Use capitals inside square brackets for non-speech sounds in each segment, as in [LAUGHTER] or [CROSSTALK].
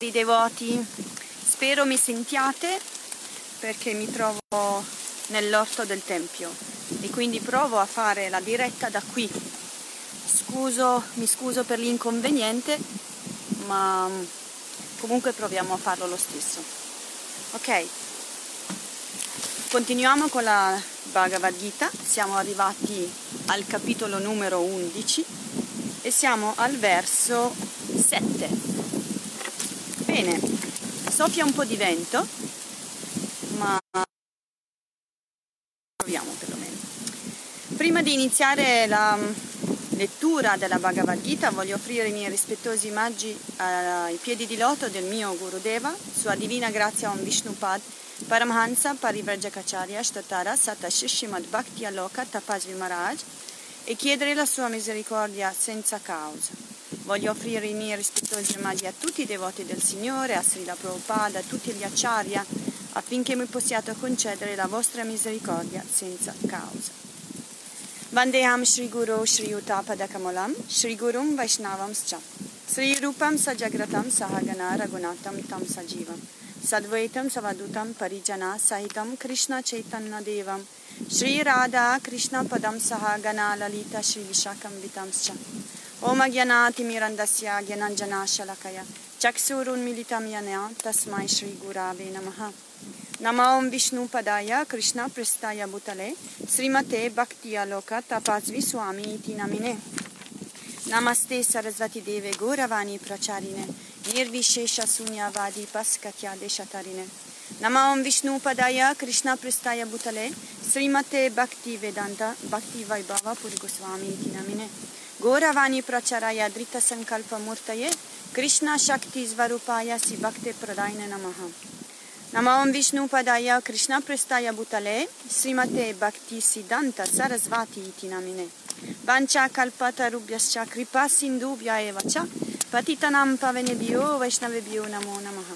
Cari devoti, spero mi sentiate perché mi trovo nell'orto del Tempio e quindi provo a fare la diretta da qui. Scuso, mi scuso per l'inconveniente, ma comunque proviamo a farlo lo stesso. Ok, continuiamo con la Bhagavad Gita, siamo arrivati al capitolo numero 11 e siamo al verso 7. Bene, soffia un po' di vento, ma proviamo perlomeno. Prima di iniziare la lettura della Bhagavad Gita voglio offrire i miei rispettosi omaggi ai piedi di loto del mio Gurudeva, sua divina grazia Om Vishnupad, Paramhansa Parivrajacacharya Shtatara Satashishimad Bhakti Aloka Tapasvi Maharaj e chiedere la sua misericordia senza causa. Voglio offrire i miei rispettosi omaggi a tutti i devoti del Signore, a Srila Prabhupada, a tutti gli acciarya, affinché mi possiate concedere la vostra misericordia senza causa. Vandeham Shri Guru Shri Utapadakamalam Shri Gurum Vaishnavam Scha. Sri Rupam Sajagratam Sahagana Ragunatam Tam Sajivam. Sadvaitam Savadutam Parijana Sahitam Krishna Chaitanya Devam. Shri Radha Krishna Padam Sahagana Lalita Shri Vishakam Vitam Scha ओम ज्ञानातिमिरन्दस्य ज्ञानञ्जनाशलकया चक्षुरुन्मिलितं येन तस्मै श्रीगुरावे नमः नमां विष्णुपदाय कृष्णपृष्ठाय भूतले श्रीमते भक्तियालोक तपस्वी स्वामी इति नमिने नमस्ते सरस्वती देवे गौरवाणी प्रचारिणे निर्विशेषशून्यवादी पस्कत्यादेशतरिणे नमां विष्णुपदाय कृष्णपृष्ठाय भूतले श्रीमते भक्तिवेदान्त भक्तिवैभवपुरिगुस्वामी इति नमिने गौरवाणी प्रचाराय धृतसङ्कल्पमूर्तये कृष्णशक्तिस्वरूपाय श्रीभक्तिप्रदाय नमः नमो विष्णुपदाय कृष्णप्रस्थाय भूतले श्रीमते भक्तिसिद्धान्तसरस्वाति इति नामिने वाञ्छाकल्पतरुभ्यश्च कृपासिन्धुभ्य एव च पतितनां पवनेभ्यो वैष्णवेभ्यो नमो नमः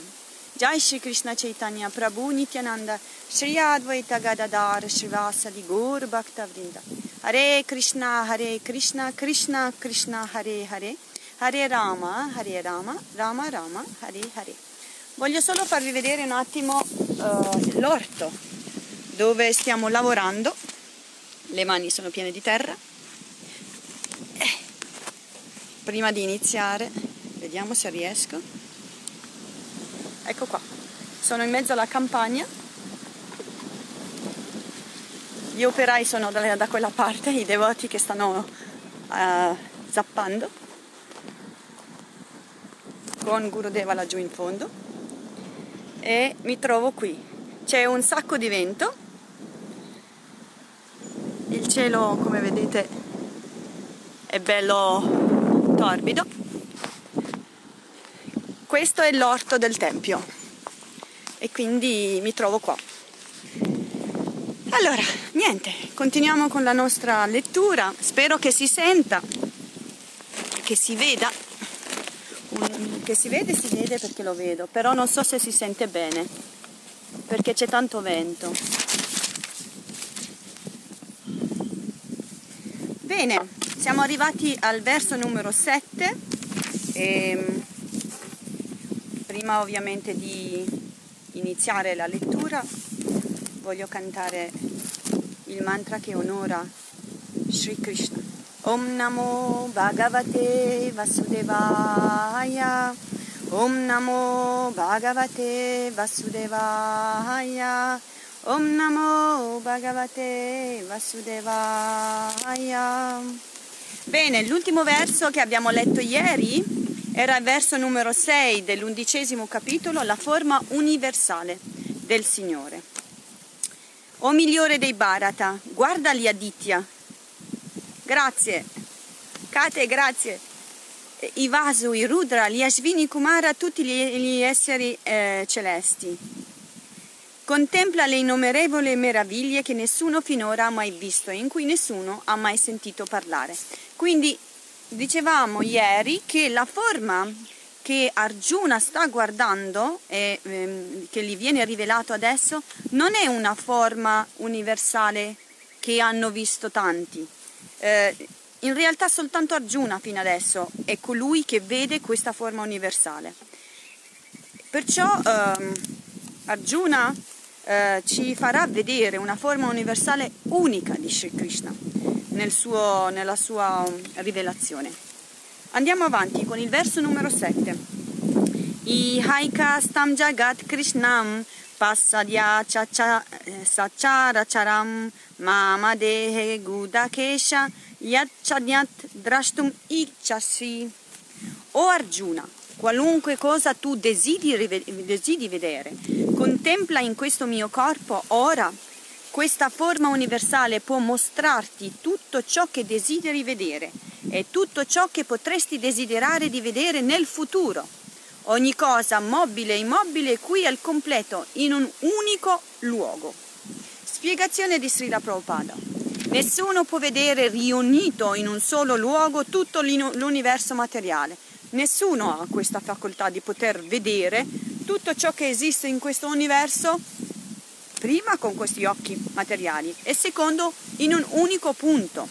Jai Shri Krishna Chaitanya Prabhu Nityananda Shri Advaita Gadadar Srivasadi Gaur Bhakta Vrinda Hare Krishna, Hare Krishna, Krishna Krishna, Hare Hare, Hare Rama, Hare Rama, Rama Rama, Hare Hare. Voglio solo farvi vedere un attimo uh, l'orto dove stiamo lavorando. Le mani sono piene di terra. Eh, prima di iniziare, vediamo se riesco. Ecco qua, sono in mezzo alla campagna. Gli operai sono da, da quella parte, i devoti che stanno uh, zappando. Con Gurudeva laggiù in fondo. E mi trovo qui. C'è un sacco di vento, il cielo come vedete è bello torbido. Questo è l'orto del tempio e quindi mi trovo qua. Allora, niente, continuiamo con la nostra lettura. Spero che si senta, che si veda. Che si vede, si vede perché lo vedo, però non so se si sente bene, perché c'è tanto vento. Bene, siamo arrivati al verso numero 7. E ehm, prima ovviamente di iniziare la lettura voglio cantare il mantra che onora Sri Krishna. Om Namo Bhagavate Vasudevaya Om Namo Bhagavate Vasudevaya Om Namo Bhagavate Vasudevaya Bene, l'ultimo verso che abbiamo letto ieri era il verso numero 6 dell'undicesimo capitolo, la forma universale del Signore. O migliore dei Bharata, guarda gli Aditya. Grazie. Kate, grazie. I Vasu, i Rudra, gli Ashvini Kumara, tutti gli, gli esseri eh, celesti. Contempla le innumerevoli meraviglie che nessuno finora ha mai visto e in cui nessuno ha mai sentito parlare. Quindi dicevamo ieri che la forma che Arjuna sta guardando e ehm, che gli viene rivelato adesso non è una forma universale che hanno visto tanti. Eh, in realtà soltanto Arjuna fino adesso è colui che vede questa forma universale. Perciò ehm, Arjuna eh, ci farà vedere una forma universale unica di Sri Krishna nel suo, nella sua rivelazione. Andiamo avanti con il verso numero 7. Ihaika stam jagat krishnam passadya sachara charam mama dehe gudakesha yat chadyat drashtum ichasi. O Arjuna, qualunque cosa tu desideri, desideri vedere, contempla in questo mio corpo ora. Questa forma universale può mostrarti tutto ciò che desideri vedere e tutto ciò che potresti desiderare di vedere nel futuro. Ogni cosa mobile e immobile qui al completo, in un unico luogo. Spiegazione di Srila Prabhupada. Nessuno può vedere riunito in un solo luogo tutto l'universo materiale. Nessuno ha questa facoltà di poter vedere tutto ciò che esiste in questo universo, prima con questi occhi materiali e secondo in un unico punto.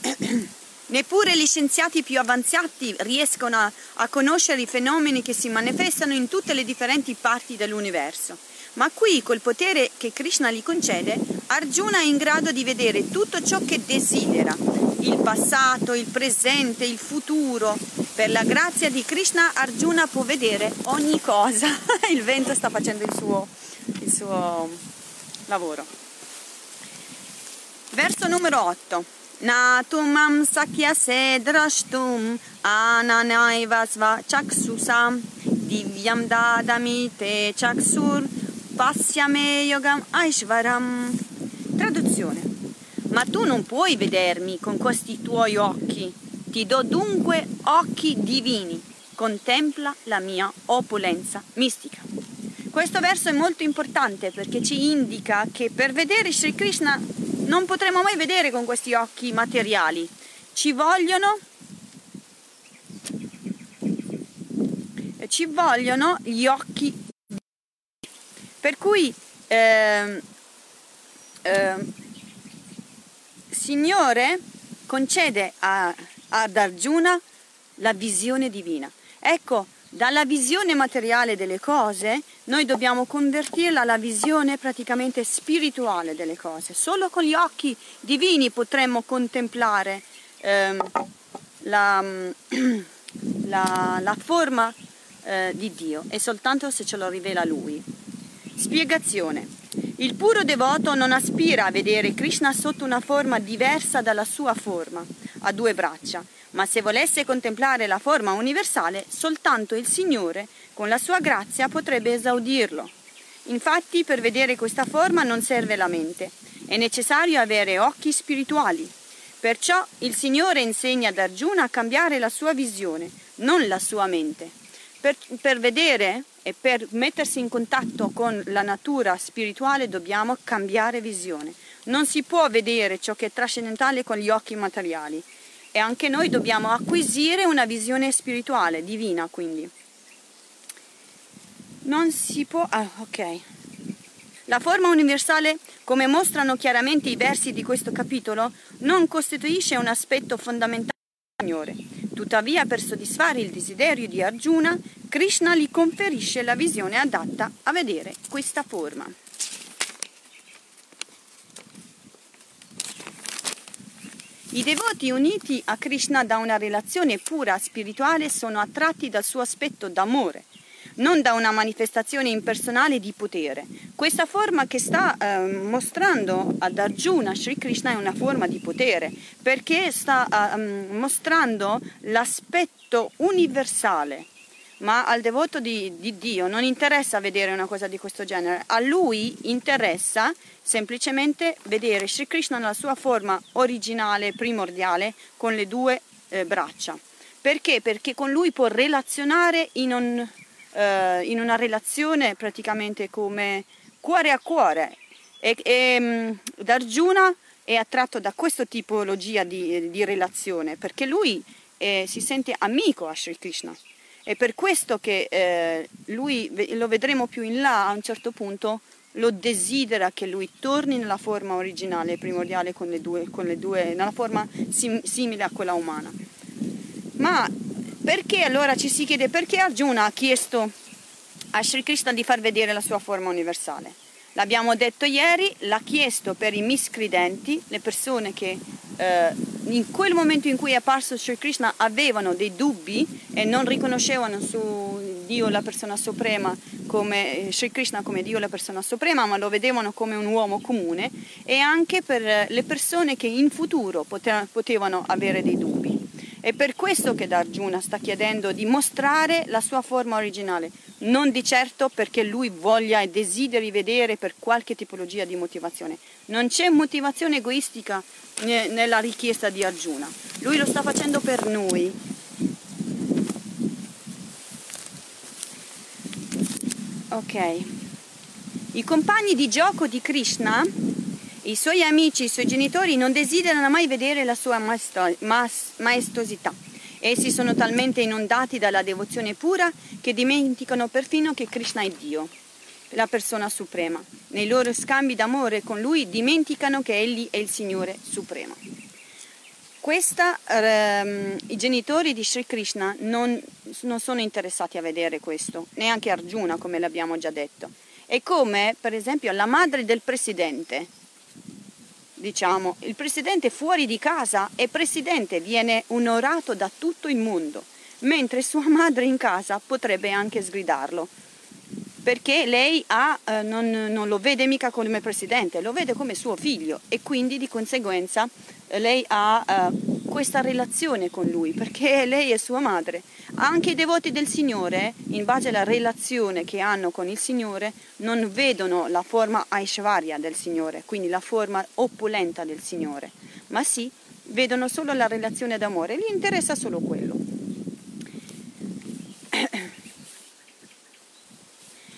[CLEARS THROAT] Neppure gli scienziati più avanzati riescono a, a, conoscere i fenomeni che si manifestano in tutte le differenti parti dell'universo. Ma qui, col potere che Krishna gli concede, Arjuna è in grado di vedere tutto ciò che desidera, il passato, il presente, il futuro. Per la grazia di Krishna, Arjuna può vedere ogni cosa. [LAUGHS] il vento sta facendo il suo, il suo lavoro. Verso numero 8. Natumam sakyase drashtum ananaiva sva chaksusam divyam dadami te chaksur pasyame yogam aishvaram. Traduzione. Ma tu non puoi vedermi con questi tuoi occhi. Ti do dunque occhi divini. Contempla la mia opulenza mistica. Questo verso è molto importante perché ci indica che per vedere Sri Krishna non potremo mai vedere con questi occhi materiali. Ci vogliono ci vogliono gli occhi per cui eh, eh, Signore concede a, ad Arjuna la visione divina. Ecco, dalla visione materiale delle cose, noi dobbiamo convertirla alla visione praticamente spirituale delle cose. Solo con gli occhi divini potremmo contemplare ehm, la, [CLEARS THROAT] la, la, forma eh, di Dio e soltanto se ce lo rivela Lui. Spiegazione. Il puro devoto non aspira a vedere Krishna sotto una forma diversa dalla sua forma, a due braccia, ma se volesse contemplare la forma universale, soltanto il Signore, con la sua grazia, potrebbe esaudirlo. Infatti, per vedere questa forma non serve la mente, è necessario avere occhi spirituali. Perciò il Signore insegna ad Arjuna a cambiare la sua visione, non la sua mente. Per, per vedere e per mettersi in contatto con la natura spirituale dobbiamo cambiare visione. Non si può vedere ciò che è trascendentale con gli occhi materiali e anche noi dobbiamo acquisire una visione spirituale, divina quindi. Non si può... Ah, ok. La forma universale, come mostrano chiaramente i versi di questo capitolo, non costituisce un aspetto fondamentale del Signore. Tuttavia, per soddisfare il desiderio di Arjuna, Krishna gli conferisce la visione adatta a vedere questa forma. I devoti uniti a Krishna da una relazione pura spirituale sono attratti dal suo aspetto d'amore, non da una manifestazione impersonale di potere. Questa forma che sta eh, mostrando ad Arjuna Sri Krishna è una forma di potere, perché sta eh, mostrando l'aspetto universale ma al devoto di, di, Dio non interessa vedere una cosa di questo genere, a lui interessa semplicemente vedere Sri Krishna nella sua forma originale, primordiale, con le due eh, braccia. Perché? Perché con lui può relazionare in, un, eh, in una relazione praticamente come cuore a cuore. E, e mm, Darjuna è attratto da questa tipologia di, di relazione perché lui eh, si sente amico a Sri Krishna. È per questo che eh, lui, lo vedremo più in là, a un certo punto, lo desidera che lui torni nella forma originale, primordiale, con le due, con le due nella forma sim, simile a quella umana. Ma perché allora ci si chiede perché Arjuna ha chiesto a Sri Krishna di far vedere la sua forma universale? L'abbiamo detto ieri, l'ha chiesto per i miscredenti, le persone che eh, in quel momento in cui è apparso Sri Krishna avevano dei dubbi e non riconoscevano su Dio la persona suprema come eh, Sri Krishna come Dio la persona suprema, ma lo vedevano come un uomo comune e anche per le persone che in futuro potevano avere dei dubbi. È per questo che Arjuna sta chiedendo di mostrare la sua forma originale, non di certo perché lui voglia e desideri vedere per qualche tipologia di motivazione. Non c'è motivazione egoistica nella richiesta di Arjuna. Lui lo sta facendo per noi. Ok. I compagni di gioco di Krishna i suoi amici, i suoi genitori non desiderano mai vedere la sua maestosità. Essi sono talmente inondati dalla devozione pura che dimenticano perfino che Krishna è Dio, la persona suprema. Nei loro scambi d'amore con lui dimenticano che egli è il Signore supremo. Questa, ehm, I genitori di Sri Krishna non, non sono interessati a vedere questo, neanche Arjuna, come l'abbiamo già detto. È come, per esempio, la madre del presidente diciamo, il presidente fuori di casa è presidente, viene onorato da tutto il mondo, mentre sua [LAUGHS] madre in casa potrebbe anche sgridarlo, perché lei ha, eh, non, non, lo vede mica come presidente, lo vede come suo figlio e quindi di conseguenza lei ha eh, questa relazione con lui, perché lei è sua madre. Anche i devoti del Signore, in base alla relazione che hanno con il Signore, non vedono la forma Aishvarya del Signore, quindi la forma opulenta del Signore, ma sì, vedono solo la relazione d'amore, gli interessa solo quello.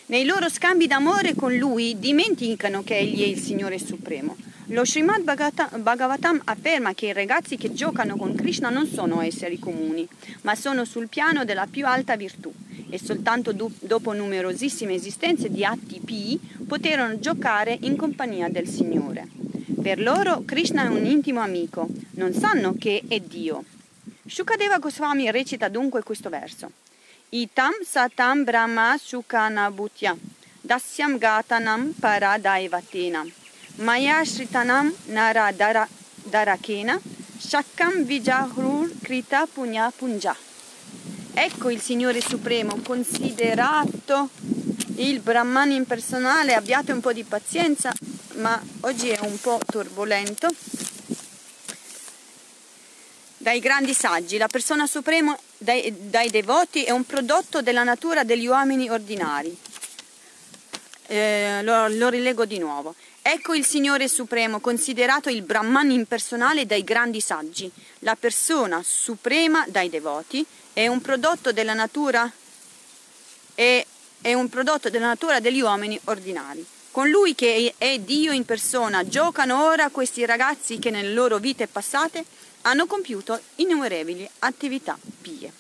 Nei loro scambi d'amore con lui dimenticano che egli è il Signore Supremo lo Srimad Bhagavatam afferma che i ragazzi che giocano con Krishna non sono esseri comuni, ma sono sul piano della più alta virtù e soltanto do- dopo numerosissime esistenze di atti pii poterono giocare in compagnia del Signore. Per loro Krishna è un intimo amico, non sanno che è Dio. Shukadeva Goswami recita dunque questo verso. Itam satam brahma shukana bhutya dasyam gatanam paradaivatena Maya Shritanam Nara Dara, Darakena Shakkam Vijahrur Krita Punya Punja. Ecco il Signore Supremo, considerato il Brahman impersonale, abbiate un po' di pazienza, ma oggi è un po' turbolento. Dai grandi saggi, la persona suprema dai, dai devoti è un prodotto della natura degli uomini ordinari. Eh, lo, lo rilego di nuovo. Ecco il Signore Supremo, considerato il Brahman impersonale dai grandi saggi, la persona suprema dai devoti, è un prodotto della natura, è, è un prodotto della natura degli uomini ordinari. Con lui che è Dio in persona giocano ora questi ragazzi che nelle loro vite passate hanno compiuto innumerevoli attività pie.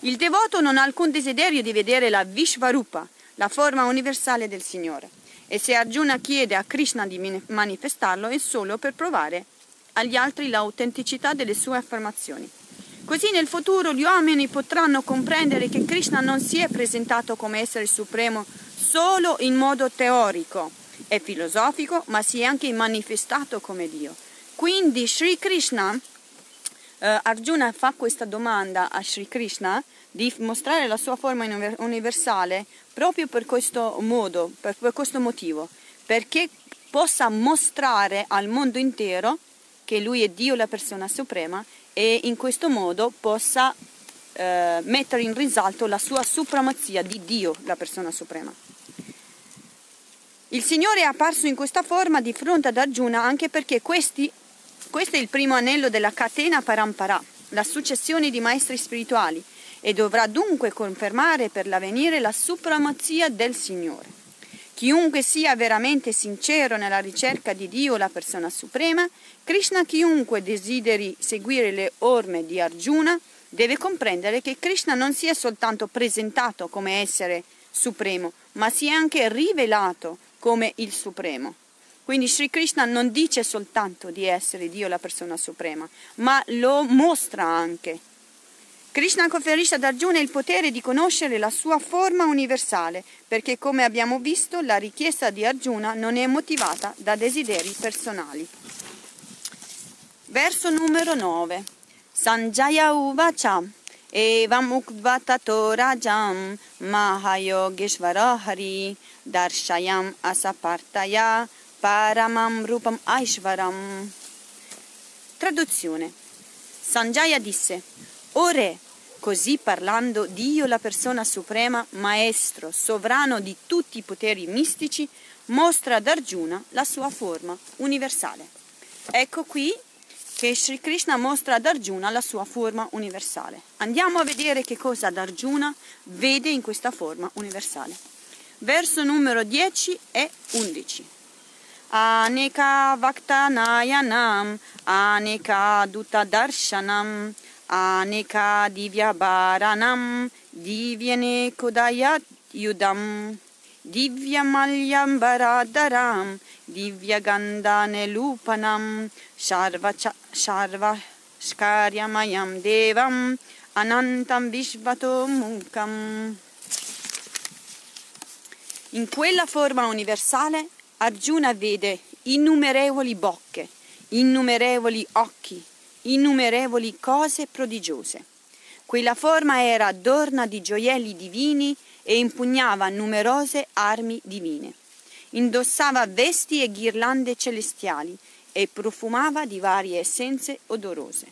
Il devoto non ha alcun desiderio di vedere la Vishvarupa, la forma universale del Signore e se Arjuna chiede a Krishna di manifestarlo è solo per provare agli altri l'autenticità delle sue affermazioni. Così nel futuro gli uomini potranno comprendere che Krishna non si è presentato come essere supremo solo in modo teorico e filosofico, ma si è anche manifestato come Dio. Quindi Sri Krishna, eh, Arjuna fa questa domanda a Sri Krishna di mostrare la sua forma universale proprio per questo modo, per, per questo motivo, perché possa mostrare al mondo intero che lui è Dio, la persona suprema, e in questo modo possa eh, mettere in risalto la sua supremazia di Dio, la persona suprema. Il Signore è apparso in questa forma di fronte ad Arjuna anche perché questi, questo è il primo anello della catena parampara, la successione di maestri spirituali e dovrà dunque confermare per l'avvenire la supremazia del Signore. Chiunque sia veramente sincero nella ricerca di Dio, la persona suprema, Krishna chiunque desideri seguire le orme di Arjuna, deve comprendere che Krishna non si è soltanto presentato come essere supremo, ma si è anche rivelato come il supremo. Quindi Sri Krishna non dice soltanto di essere Dio la persona suprema, ma lo mostra anche Krishna conferisce ad Arjuna il potere di conoscere la sua forma universale, perché come abbiamo visto la richiesta di Arjuna non è motivata da desideri personali. Verso numero 9. Sanjaya Uvacha Evam Ukvatato Rajam Mahayogeshvara Hari Darshayam Asapartaya Paramam Rupam Aishvaram Traduzione Sanjaya disse O re, così parlando Dio la persona suprema, maestro, sovrano di tutti i poteri mistici, mostra ad Arjuna la sua forma universale. Ecco qui che Sri Krishna mostra ad Arjuna la sua forma universale. Andiamo a vedere che cosa Arjuna vede in questa forma universale. Verso numero 10 e 11. Aneka Vaktanayanam, Aneka Dutta Darshanam, Aneka Divya Bharanam, Divyane Kodayat Yudam, Divya Malyambaradaram, Divya Gandane Lupanam, Sharva, Sharva Shkaryamayam Devam, Anantam Vishvato Mukam. In quella forma universale Arjuna vede innumerevoli bocche, innumerevoli occhi, innumerevoli cose prodigiose. Quella forma era adorna di gioielli divini e impugnava numerose armi divine. Indossava vesti e ghirlande celestiali e profumava di varie essenze odorose.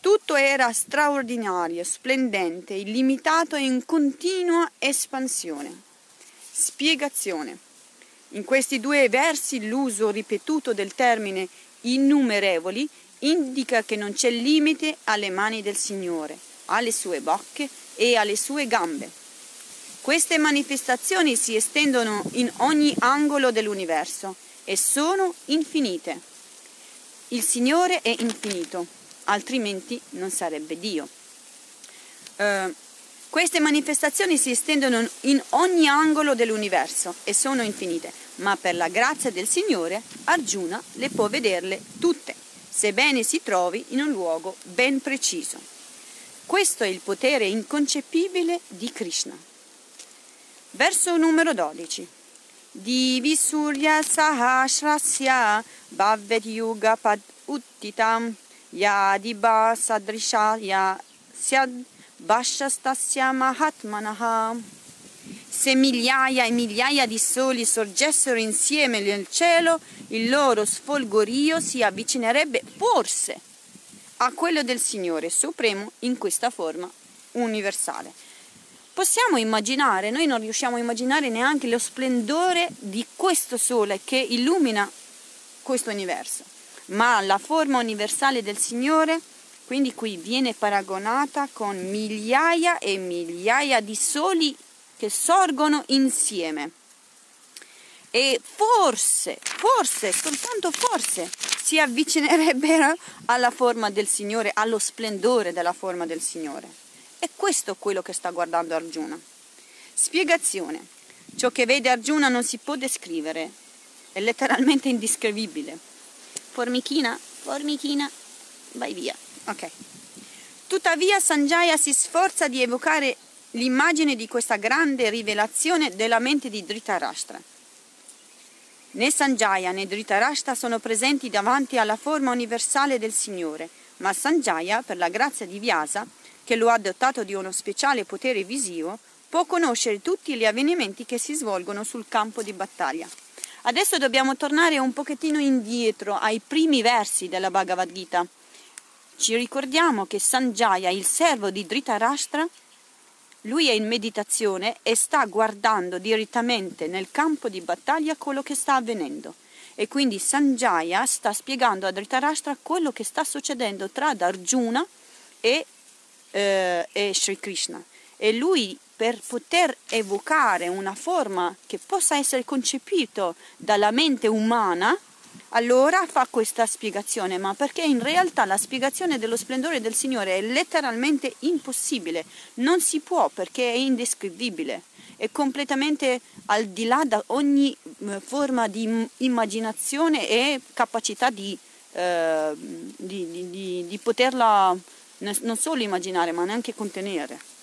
Tutto era straordinario, splendente, illimitato e in continua espansione. Spiegazione. In questi due versi l'uso ripetuto del termine innumerevoli indica che non c'è limite alle mani del Signore, alle sue bocche e alle sue gambe. Queste manifestazioni si estendono in ogni angolo dell'universo e sono infinite. Il Signore è infinito, altrimenti non sarebbe Dio. Uh, queste manifestazioni si estendono in ogni angolo dell'universo e sono infinite, ma per la grazia del Signore Arjuna le può vederle tutte, sebbene si trovi in un luogo ben preciso. Questo è il potere inconcepibile di Krishna. Verso numero 12. Divi Surya Sahasrasya Bhavet Yuga Pad Uttitam Yadiba Sadrishaya Syad Bhashastasya Mahatmanaha se migliaia e migliaia di soli sorgessero insieme nel cielo, il loro sfolgorio si avvicinerebbe forse a quello del Signore Supremo in questa forma universale. Possiamo immaginare, noi non riusciamo a immaginare neanche lo splendore di questo sole che illumina questo universo, ma la forma universale del Signore, quindi qui viene paragonata con migliaia e migliaia di soli che sorgono insieme. E forse, forse, soltanto forse, si avvicinerebbero alla forma del Signore, allo splendore della forma del Signore. E questo è quello che sta guardando Arjuna. Spiegazione. Ciò che vede Arjuna non si può descrivere, è letteralmente indescrivibile. Formichina, formichina, vai via. Ok. Tuttavia Sanjaya si sforza di evocare l'immagine di questa grande rivelazione della mente di Dhritarashtra. Né Sanjaya né Dhritarashtra sono presenti davanti alla forma universale del Signore, ma Sanjaya, per la grazia di Vyasa, che lo ha dotato di uno speciale potere visivo, può conoscere tutti gli avvenimenti che si svolgono sul campo di battaglia. Adesso dobbiamo tornare un pochettino indietro ai primi versi della Bhagavad Gita. Ci ricordiamo che Sanjaya, il servo di Dhritarashtra, lui è in meditazione e sta guardando direttamente nel campo di battaglia quello che sta avvenendo. E quindi Sanjaya sta spiegando a Dhritarashtra quello che sta succedendo tra Arjuna e eh, è Sri Krishna e lui per poter evocare una forma che possa essere concepita dalla mente umana, allora fa questa spiegazione, ma perché in realtà la spiegazione dello splendore del Signore è letteralmente impossibile, non si può perché è indescrivibile, è completamente al di là da ogni eh, forma di immaginazione e capacità di, eh, di, di, di poterla non solo immaginare ma neanche contenere.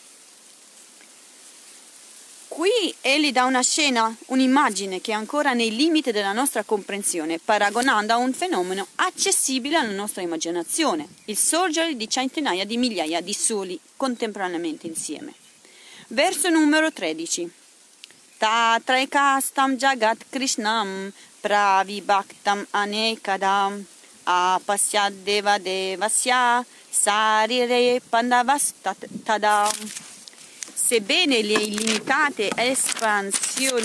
Qui egli dà una scena, un'immagine che è ancora nei limiti della nostra comprensione, paragonando a un fenomeno accessibile alla nostra immaginazione, il sorgere di centinaia di migliaia di soli contemporaneamente insieme. Verso numero 13. Tatraikastam Jagat Krishnam Pravibhaktam Anekadam Apasyad Deva Devasya Sarire Pandavastada sebbene le illimitate espansioni,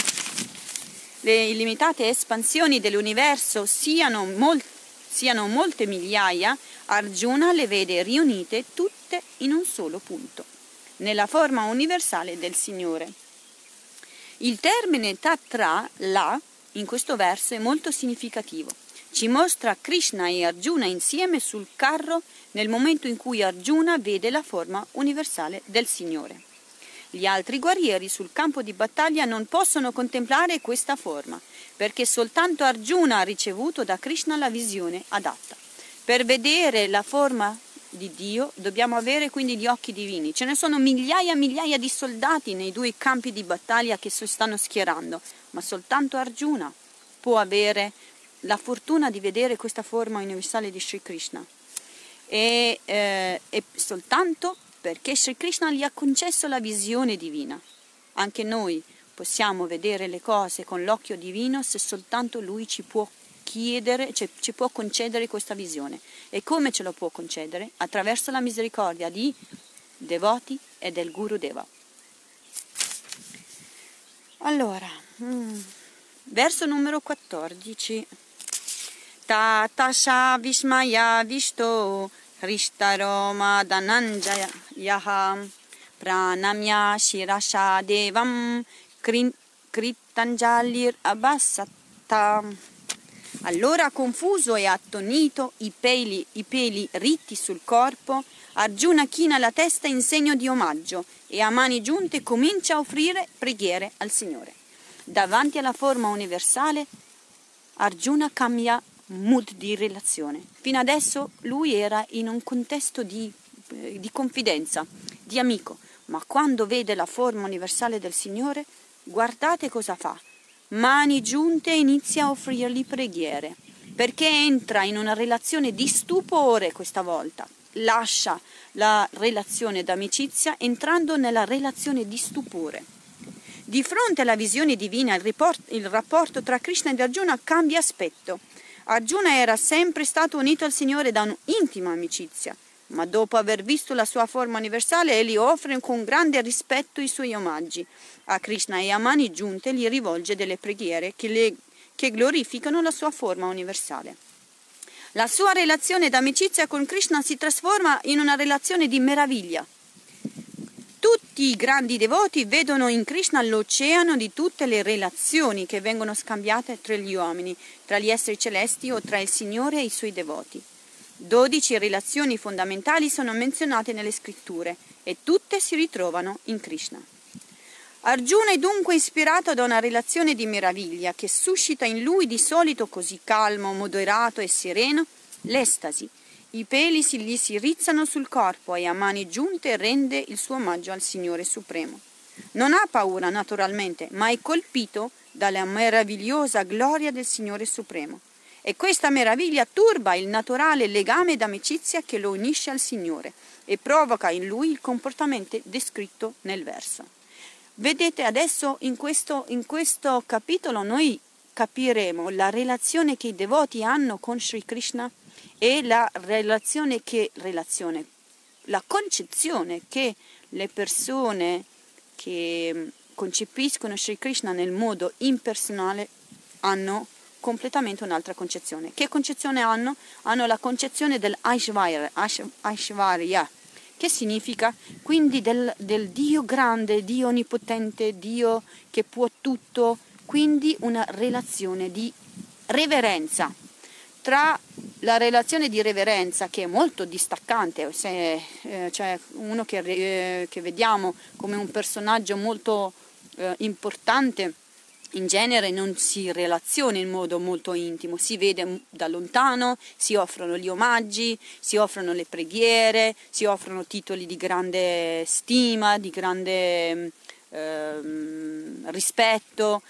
le illimitate espansioni dell'universo siano, mol, siano molte migliaia, Arjuna le vede riunite tutte in un solo punto, nella forma universale del Signore. Il termine Tatra, là, in questo verso è molto significativo. Ci mostra Krishna e Arjuna insieme sul carro nel momento in cui Arjuna vede la forma universale del Signore. Gli altri guerrieri sul campo di battaglia non possono contemplare questa forma, perché soltanto Arjuna ha ricevuto da Krishna la visione adatta. Per vedere la forma di Dio dobbiamo avere quindi gli occhi divini. Ce ne sono migliaia e migliaia di soldati nei due campi di battaglia che si stanno schierando, ma soltanto Arjuna può avere la fortuna di vedere questa forma universale di Sri Krishna. E, eh, e soltanto perché Sri Krishna gli ha concesso la visione divina. Anche noi possiamo vedere le cose con l'occhio divino se soltanto Lui ci può chiedere, cioè, ci può concedere questa visione. E come ce lo può concedere? Attraverso la misericordia di devoti e del Guru Deva. Allora, mm, verso numero 14. Tatasha Vishmaya Vishto Rishtaro Dananjaya Pranamya Shirasha Devam Kritanjalir Abbasatta. Allora confuso e attonito, i peli, i peli ritti sul corpo, Arjuna china la testa in segno di omaggio e a mani giunte comincia a offrire preghiere al Signore. Davanti alla forma universale, Arjuna cambia mood di relazione. Fino adesso lui era in un contesto di, eh, di confidenza, di amico, ma quando vede la forma universale del Signore, guardate cosa fa. Mani giunte inizia a offrirgli preghiere, perché entra in una relazione di stupore questa volta. Lascia la relazione d'amicizia entrando nella relazione di stupore. Di fronte alla visione divina il, rapporto tra Krishna e Arjuna cambia aspetto Arjuna era sempre stato unito al Signore da un'intima amicizia, ma dopo aver visto la sua forma universale, egli offre con grande rispetto i suoi omaggi. A Krishna e a mani giunte gli rivolge delle preghiere che, le, che glorificano la sua forma universale. La sua relazione d'amicizia con Krishna si trasforma in una relazione di meraviglia. Tutti i grandi devoti vedono in Krishna l'oceano di tutte le relazioni che vengono scambiate tra gli uomini, tra gli esseri celesti o tra il Signore e i suoi devoti. Dodici relazioni fondamentali sono menzionate nelle scritture e tutte si ritrovano in Krishna. Arjuna è dunque ispirato da una relazione di meraviglia che suscita in lui di solito così calmo, moderato e sereno l'estasi i peli si gli si rizzano sul corpo e a mani giunte rende il suo omaggio al Signore Supremo. Non ha paura, naturalmente, ma è colpito dalla meravigliosa gloria del Signore Supremo. E questa meraviglia turba il naturale legame d'amicizia che lo unisce al Signore e provoca in lui il comportamento descritto nel verso. Vedete adesso in questo, in questo capitolo noi capiremo la relazione che i devoti hanno con Sri Krishna e la relazione che, relazione, la concezione che le persone che mm, concepiscono Sri Krishna nel modo impersonale hanno completamente un'altra concezione. Che concezione hanno? Hanno la concezione dell'Aishvarya, Aishvarya che significa quindi del, del Dio grande, Dio onnipotente, Dio che può tutto, quindi una relazione di reverenza tra la relazione di reverenza che è molto distaccante, se eh, cioè uno che, eh, che, vediamo come un personaggio molto eh, importante in genere non si relaziona in modo molto intimo, si vede da lontano, si offrono gli omaggi, si offrono le preghiere, si offrono titoli di grande stima, di grande eh, rispetto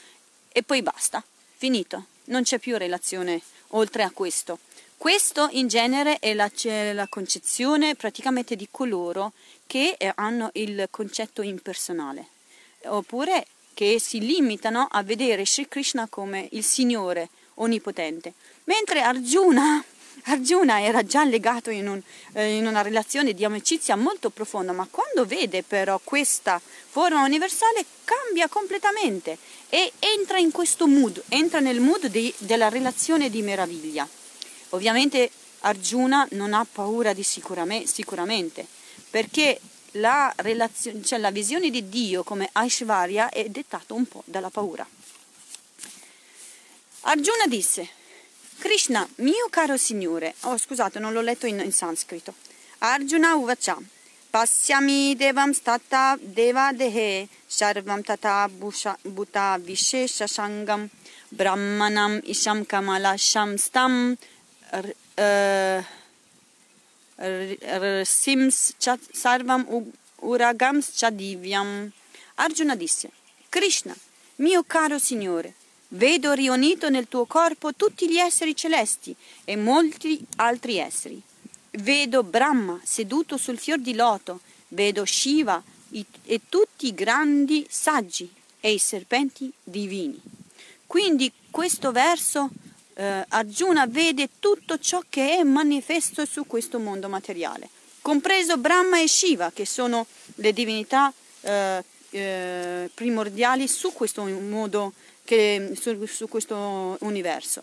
e poi basta, finito, non c'è più relazione oltre a questo. Questo in genere è la, la concezione praticamente di coloro che eh, hanno il concetto impersonale, oppure che si limitano a vedere Sri Krishna come il Signore onnipotente, mentre Arjuna, [LAUGHS] Arjuna era già legato in, un, eh, in, una relazione di amicizia molto profonda, ma quando vede però questa forma universale cambia completamente e entra in questo mood, entra nel mood di, della relazione di meraviglia. Ovviamente Arjuna non ha paura di sicuramente, sicuramente perché la, relazio- cioè la visione di Dio come Aishvarya è dettata un po' dalla paura. Arjuna disse, Krishna, mio caro signore, oh scusate, non l'ho letto in, in sanscrito. Arjuna uvacha, pasyami devam stata deva dehe sarvam tata bhuta vishesha sangam brahmanam isham kamala shamstam sims sarvam uragams chadivyam. Arjuna disse, Krishna, mio caro Signore, vedo riunito nel tuo corpo tutti gli esseri celesti e molti altri esseri. Vedo Brahma seduto sul fior di loto, vedo Shiva e tutti i grandi saggi e i serpenti divini. Quindi questo verso eh, Arjuna vede tutto ciò che è manifesto su questo mondo materiale, compreso Brahma e Shiva, che sono le divinità eh, eh, primordiali su questo modo, che, su, su questo universo.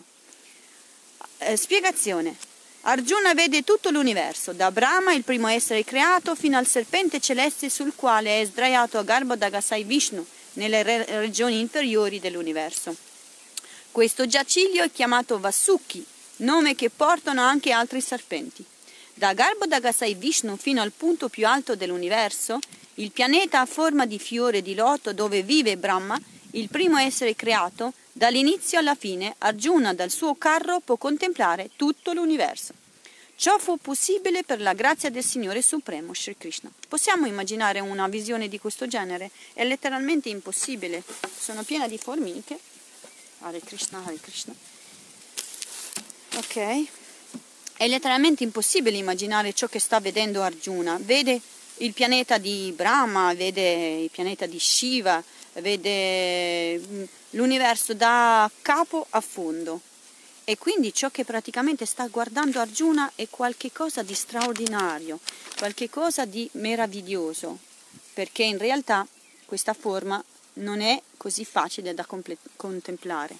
Eh, spiegazione. Arjuna vede tutto l'universo, da Brahma, il primo essere creato, fino al serpente celeste sul quale è sdraiato a Garbhodagasai Vishnu, nelle re- regioni inferiori dell'universo. Questo giaciglio è chiamato Vasuki, nome che portano anche altri serpenti. Da Garbhodagasai Vishnu fino al punto più alto dell'universo, il pianeta a forma di fiore di loto dove vive Brahma, il primo essere creato, dall'inizio alla fine Arjuna dal suo carro può contemplare tutto l'universo. Ciò fu possibile per la grazia del Signore Supremo Sri Krishna. Possiamo immaginare una visione di questo genere? È letteralmente impossibile. Sono piena di formiche. Hare Krishna, Hare Krishna. Ok? È letteralmente impossibile immaginare ciò che sta vedendo Arjuna. Vede il pianeta di Brahma, vede il pianeta di Shiva, vede mm, l'universo da capo a fondo. E quindi ciò che praticamente sta guardando Arjuna è qualcosa di straordinario, qualcosa di meraviglioso, perché in realtà questa forma non è così facile da contemplare.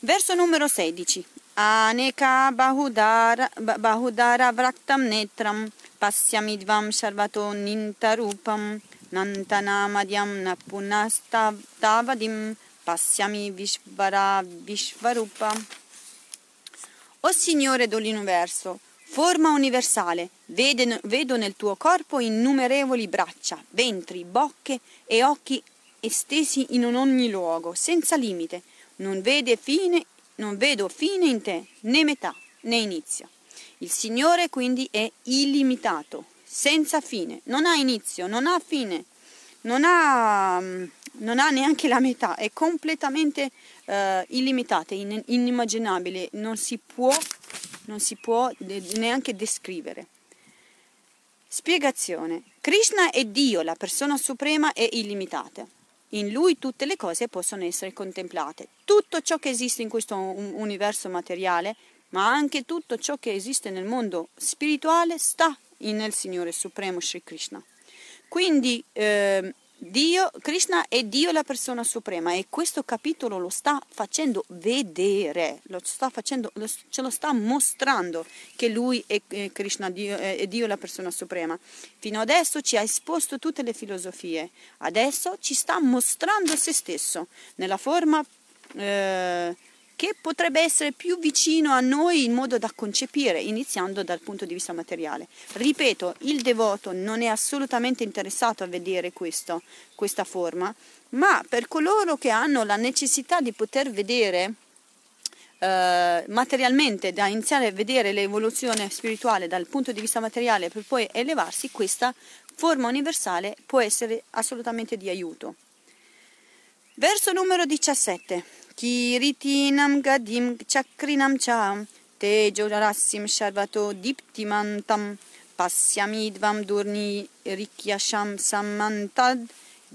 Verso numero 16. Aneka bahudara, bahudara vraktam netram pasyamidvam sarvato nintarupam nantanamadhyam napunastavadim pasyami vishvara vishvarupa. O Signore dell'universo, forma universale, vedo nel tuo corpo innumerevoli braccia, ventri, bocche e occhi estesi in ogni luogo, senza limite. Non, fine, non vedo fine in te, né metà, né inizio. Il Signore quindi è illimitato, senza fine, non ha inizio, non ha fine, non ha, non ha neanche la metà, è completamente uh, illimitata, in, inimmaginabile, non si può, non si può neanche descrivere. Spiegazione. Krishna è Dio, la persona suprema è illimitata. In lui tutte le cose possono essere contemplate. Tutto ciò che esiste in questo universo materiale, ma anche tutto ciò che esiste nel mondo spirituale, sta nel Signore Supremo Sri Krishna. Quindi eh, Dio, Krishna è Dio la persona suprema e questo capitolo lo sta facendo vedere, lo sta facendo, lo, ce lo sta mostrando che lui è, è Krishna, Dio, è Dio la persona suprema. Fino adesso ci ha esposto tutte le filosofie, adesso ci sta mostrando se stesso nella forma eh, che potrebbe essere più vicino a noi in modo da concepire, iniziando dal punto di vista materiale. Ripeto, il devoto non è assolutamente interessato a vedere questo, questa forma, ma per coloro che hanno la necessità di poter vedere eh, materialmente, da iniziare a vedere l'evoluzione spirituale dal punto di vista materiale per poi elevarsi, questa forma universale può essere assolutamente di aiuto. Verso numero 17. Kiritinam gadim chakrinam cha tejo rassim sharvato diptimantam pasyamidvam durni rikyasham samantad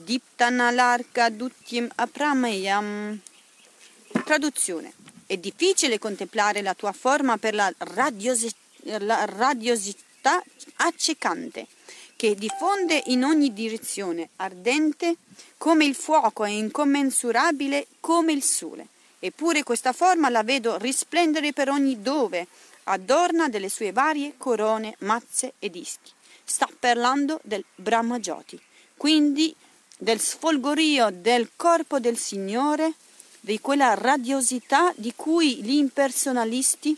diptanalarka dutyam apramayam. Traduzione. È difficile contemplare la tua forma per la, radiosi- la radiosità accecante che diffonde in ogni direzione, ardente come il fuoco e incommensurabile come il sole. Eppure questa forma la vedo risplendere per ogni dove, adorna delle sue varie corone, mazze e dischi. Sta parlando del Brahmajoti, quindi del sfolgorio del corpo del Signore di quella radiosità di cui gli impersonalisti,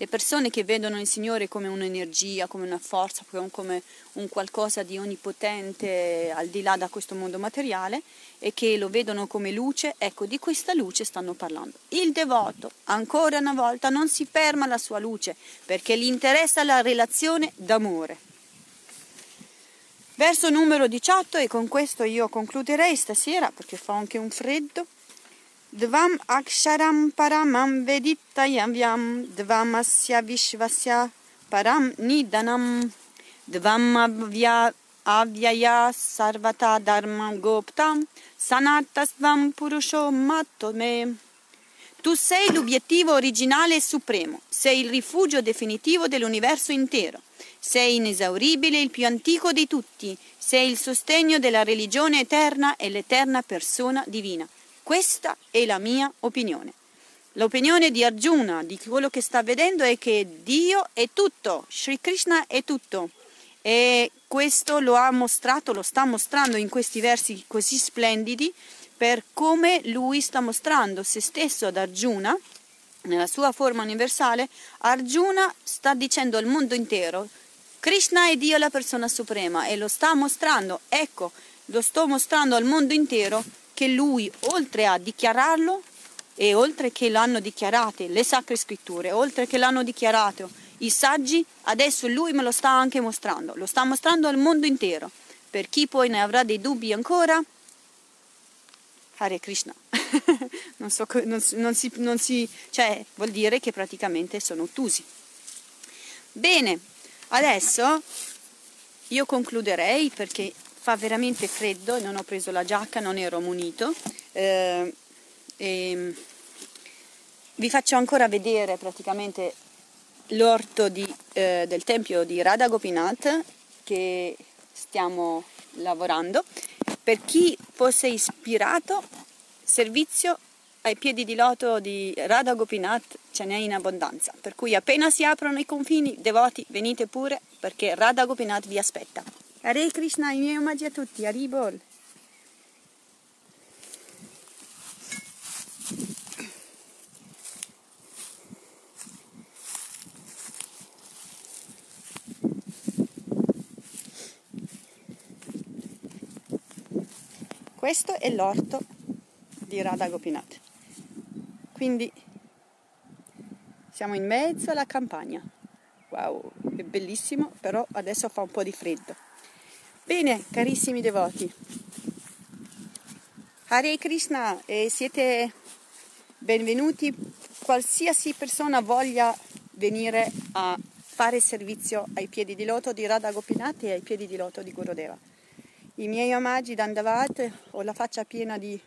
le persone che vedono il Signore come un'energia, come una forza, come un qualcosa di onnipotente al di là da questo mondo materiale e che lo vedono come luce, ecco di questa luce stanno parlando. Il devoto, ancora una volta, non si ferma alla sua luce perché gli interessa la relazione d'amore. Verso numero 18 e con questo io concluderei stasera perché fa anche un freddo. Dvam aksharam paramam vedittayavyam dvamasya vishvasya param nidanam dvam avya avyaya sarvata dharma goptam sanatasvam purusho matome. Tu sei l'obiettivo originale e supremo, sei il rifugio definitivo dell'universo intero, sei inesauribile, il più antico di tutti, sei il sostegno della religione eterna e l'eterna persona divina. Questa è la mia opinione. L'opinione di Arjuna, di quello che sta vedendo, è che Dio è tutto, Sri Krishna è tutto. E questo lo ha mostrato, lo sta mostrando in questi versi così splendidi, per come lui sta mostrando se stesso ad Arjuna, nella sua forma universale, Arjuna sta dicendo al mondo intero, Krishna è Dio la persona suprema e lo sta mostrando, ecco, lo sto mostrando al mondo intero che lui, oltre a dichiararlo, e oltre che l'hanno dichiarato le sacre scritture, oltre che l'hanno dichiarato i saggi, adesso lui me lo sta anche mostrando, lo sta mostrando al mondo intero. Per chi poi ne avrà dei dubbi ancora, Hare Krishna. [LAUGHS] non, so, non, non, si, non si, cioè, vuol dire che praticamente sono ottusi. Bene, adesso io concluderei perché fa veramente freddo non ho preso la giacca, non ero munito. Eh, e vi faccio ancora vedere praticamente l'orto di, eh, del tempio di Radha Gopinath che stiamo lavorando. Per chi fosse ispirato, servizio ai piedi di loto di Radha Gopinath ce n'è in abbondanza. Per cui appena si aprono i confini, devoti, venite pure perché Radha Gopinath vi aspetta. Hare Krishna, i miei omaggi a tutti, Haribol. Questo è l'orto di Radha Gopinath. Quindi siamo in mezzo alla campagna. Wow, è bellissimo, però adesso fa un po' di freddo. Bene, carissimi devoti, Hare Krishna, e siete benvenuti. Qualsiasi persona voglia venire a fare servizio ai piedi di loto di Radha Gopinath e ai piedi di loto di Gurudeva. I miei omaggi Dandavat, ho la faccia piena di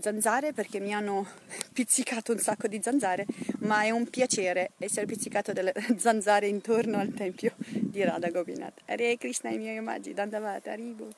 zanzare perché mi hanno [LAUGHS] pizzicato un sacco di zanzare, ma è un piacere essere pizzicato delle [LAUGHS] zanzare intorno al tempio di Radha Gopinath. Hare Krishna i miei omaggi, Dandavata, Haribol.